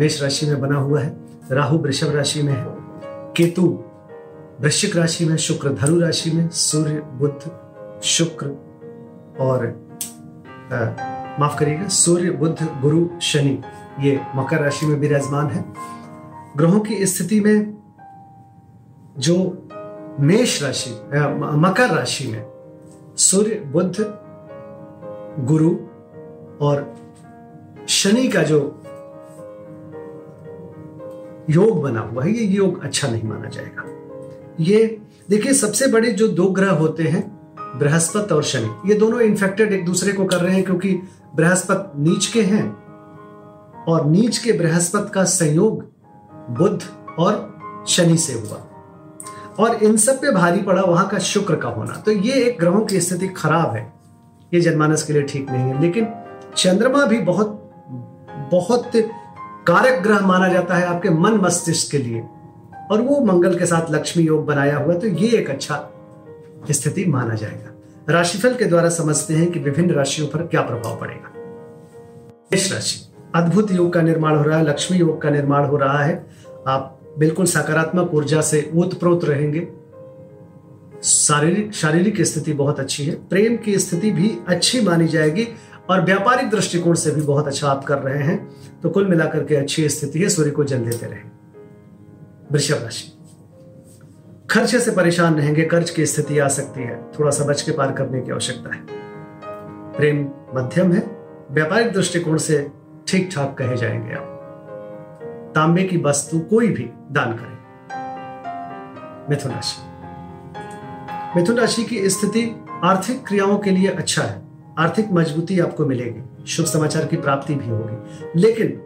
मेष राशि में बना हुआ है, राहु वृषभ राशि में है, केतु वृश्चिक राशि में, शुक्र धनु राशि में, सूर्य बुद्ध शुक्र और माफ़ करिएगा, सूर्य बुद्ध गुरु, शनि, ये मकर राशि में विराजमान है। ग्रहों की स्थिति में जो मेष राशि मकर राशि में सूर्य बुद्ध गुरु और शनि का जो योग बना हुआ है, ये योग अच्छा नहीं माना जाएगा। ये, देखिए, सबसे बड़े जो दो ग्रह होते हैं, बृहस्पति और शनि, ये दोनों इन्फेक्टेड एक दूसरे को कर रहे हैं क्योंकि बृहस्पति नीच के हैं और नीच के बृहस्पति का संयोग बुद्ध और शनि से हुआ। और इन सब पे भारी पड़ा वहाँ का शुक्र का होना। तो ये एक ग्रहों की स्थिति खराब है। ये जनमानस के लिए ठीक नहीं है। लेकिन चंद्रमा भी बहुत बहुत कारक ग्रह माना जाता है आपके मन मस्तिष्क के लिए। और वो मंगल के साथ लक्ष्मी योग बनाया हुआ तो ये एक अच्छा स्थिति माना जाएगा। राशिफल के द्वारा समझते हैं कि विभिन्न राशियों पर क्या प्रभाव पड़ेगा। मेष राशि, अद्भुत योग का निर्माण हो रहा है, लक्ष्मी योग का निर्माण हो रहा है। आप बिल्कुल सकारात्मक ऊर्जा से ओतप्रोत रहेंगे। शारीरिक शारीरिक स्थिति बहुत अच्छी है। प्रेम की स्थिति भी अच्छी मानी जाएगी। और व्यापारिक दृष्टिकोण से भी बहुत अच्छा आप कर रहे हैं। तो कुल मिलाकर के अच्छी स्थिति है, सूर्य को जल देते रहे। वृषभ राशि। खर्चे से परेशान रहेंगे, कर्ज की स्थिति आ सकती है। थोड़ा सा बच के पार करने की आवश्यकता है। प्रेम मध्यम है। व्यापारिक दृष्टिकोण से ठीक ठाक कहे जाएँगे आप। तांबे की वस्तु कोई भी दान करें। मिथुन राशि। मिथुन राशि की स्थिति आर्थिक क्रियाओं के लिए अच्छा है। आर्थिक मजबूती आपको मिलेगी, शुभ समाचार की प्राप्ति भी होगी। लेकिन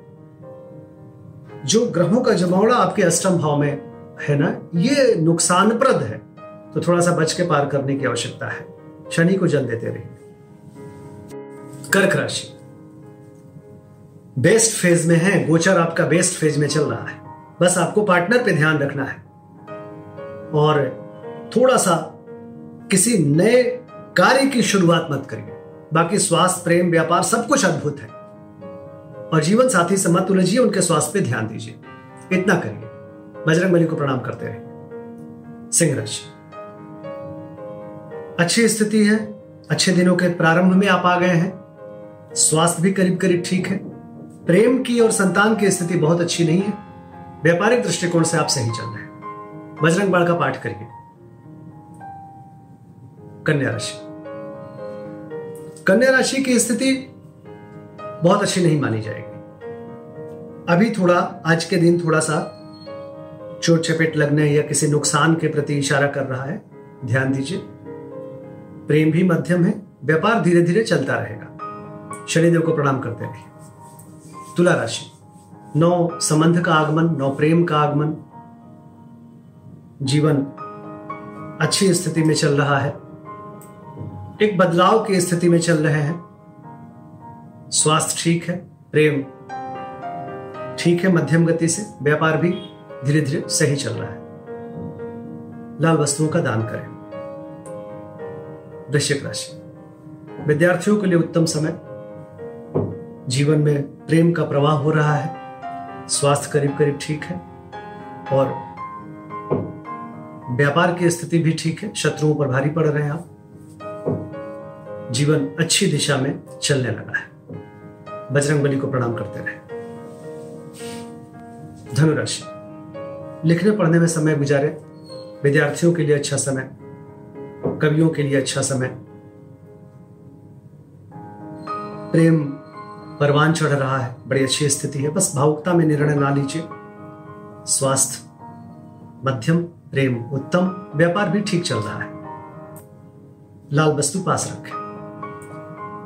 जो ग्रहों का जमावड़ा आपके अष्टम भाव में है ना, ये नुकसानप्रद है तो थोड़ा सा बच के पार करने की आवश्यकता है। शनि को जल देते रहिए। कर्क राशि। बेस्ट फ़ेज़ में है, गोचर आपका बेस्ट फ़ेज़ में चल रहा है। बस आपको पार्टनर पे ध्यान रखना है। और थोड़ा सा किसी नए कार्य की शुरुआत मत करिए। बाकी स्वास्थ्य, प्रेम, व्यापार सब कुछ अद्भुत है। और जीवन साथी से मत उलझिए, उनके स्वास्थ्य पे ध्यान दीजिए। इतना करिए। बजरंग बली को प्रणाम करते रहिए सिंह राशि अच्छी स्थिति है। अच्छे दिनों के प्रारंभ में आप आ गए हैं। स्वास्थ्य भी करीब करीब ठीक है। प्रेम की और संतान की स्थिति बहुत अच्छी नहीं है। व्यापारिक दृष्टिकोण से आप सही चल रहे हैं। बजरंग बाण का पाठ करिए। कन्या राशि। कन्या राशि की स्थिति बहुत अच्छी नहीं मानी जाएगी। अभी थोड़ा, आज के दिन थोड़ा सा चोट चपेट लगने या किसी नुकसान के प्रति इशारा कर रहा है, ध्यान दीजिए। प्रेम भी मध्यम है, व्यापार धीरे धीरे चलता रहेगा। शनिदेव को प्रणाम करते रहिए। तुला राशि, नौ संबंध का आगमन, नौ प्रेम का आगमन। जीवन अच्छी स्थिति में चल रहा है। एक बदलाव की स्थिति में चल रहे हैं। स्वास्थ्य ठीक है, प्रेम ठीक है मध्यम गति से, व्यापार भी धीरे धीरे सही चल रहा है। लाल वस्तुओं का दान करें। वृश्चिक राशि। विद्यार्थियों के लिए उत्तम समय। जीवन में प्रेम का प्रवाह हो रहा है। स्वास्थ्य करीब करीब ठीक है और व्यापार की स्थिति भी ठीक है। शत्रुओं पर भारी पड़ रहे हैं आप। जीवन अच्छी दिशा में चलने लगा है। बजरंग बली को प्रणाम करते रहे। धनुराशि, लिखने पढ़ने में समय गुजारे, विद्यार्थियों के लिए अच्छा समय, कवियों के लिए अच्छा समय। प्रेम परवान चढ़ रहा है, बड़ी अच्छी स्थिति है। बस भावुकता में निर्णय ना लीजिए। स्वास्थ्य, मध्यम, प्रेम, उत्तम, व्यापार भी ठीक चल रहा है। लाल वस्तु पास रखें।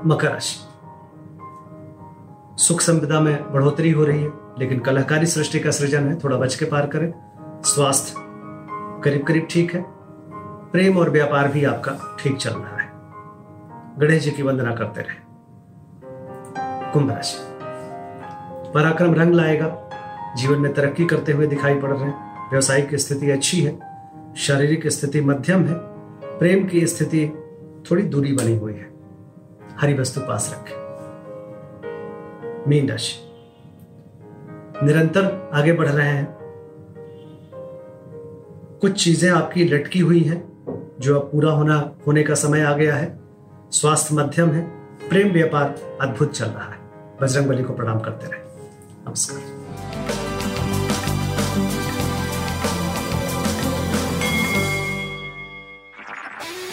मकर राशि सुख संपदा में बढ़ोतरी हो रही है, लेकिन कलाकारी सृष्टि का सृजन है, थोड़ा बच के पार करें। स्वास्थ्य करीब करीब ठीक है। प्रेम और व्यापार भी आपका ठीक चल रहा है। गणेश जी की वंदना करते रहे। कुंभ राशि। पराक्रम रंग लाएगा। जीवन में तरक्की करते हुए दिखाई पड़ रहे हैं। व्यवसायिक स्थिति अच्छी है। शारीरिक स्थिति मध्यम है। प्रेम की स्थिति थोड़ी दूरी बनी हुई है। हरी वस्तु पास रखें। मीन राशि। निरंतर आगे बढ़ रहे हैं। कुछ चीज़ें आपकी लटकी हुई हैं, जो अब पूरा होना, होने का समय आ गया है। स्वास्थ्य मध्यम है, प्रेम व्यापार अद्भुत चल रहा है। बजरंग बली को प्रणाम करते रहे। नमस्कार।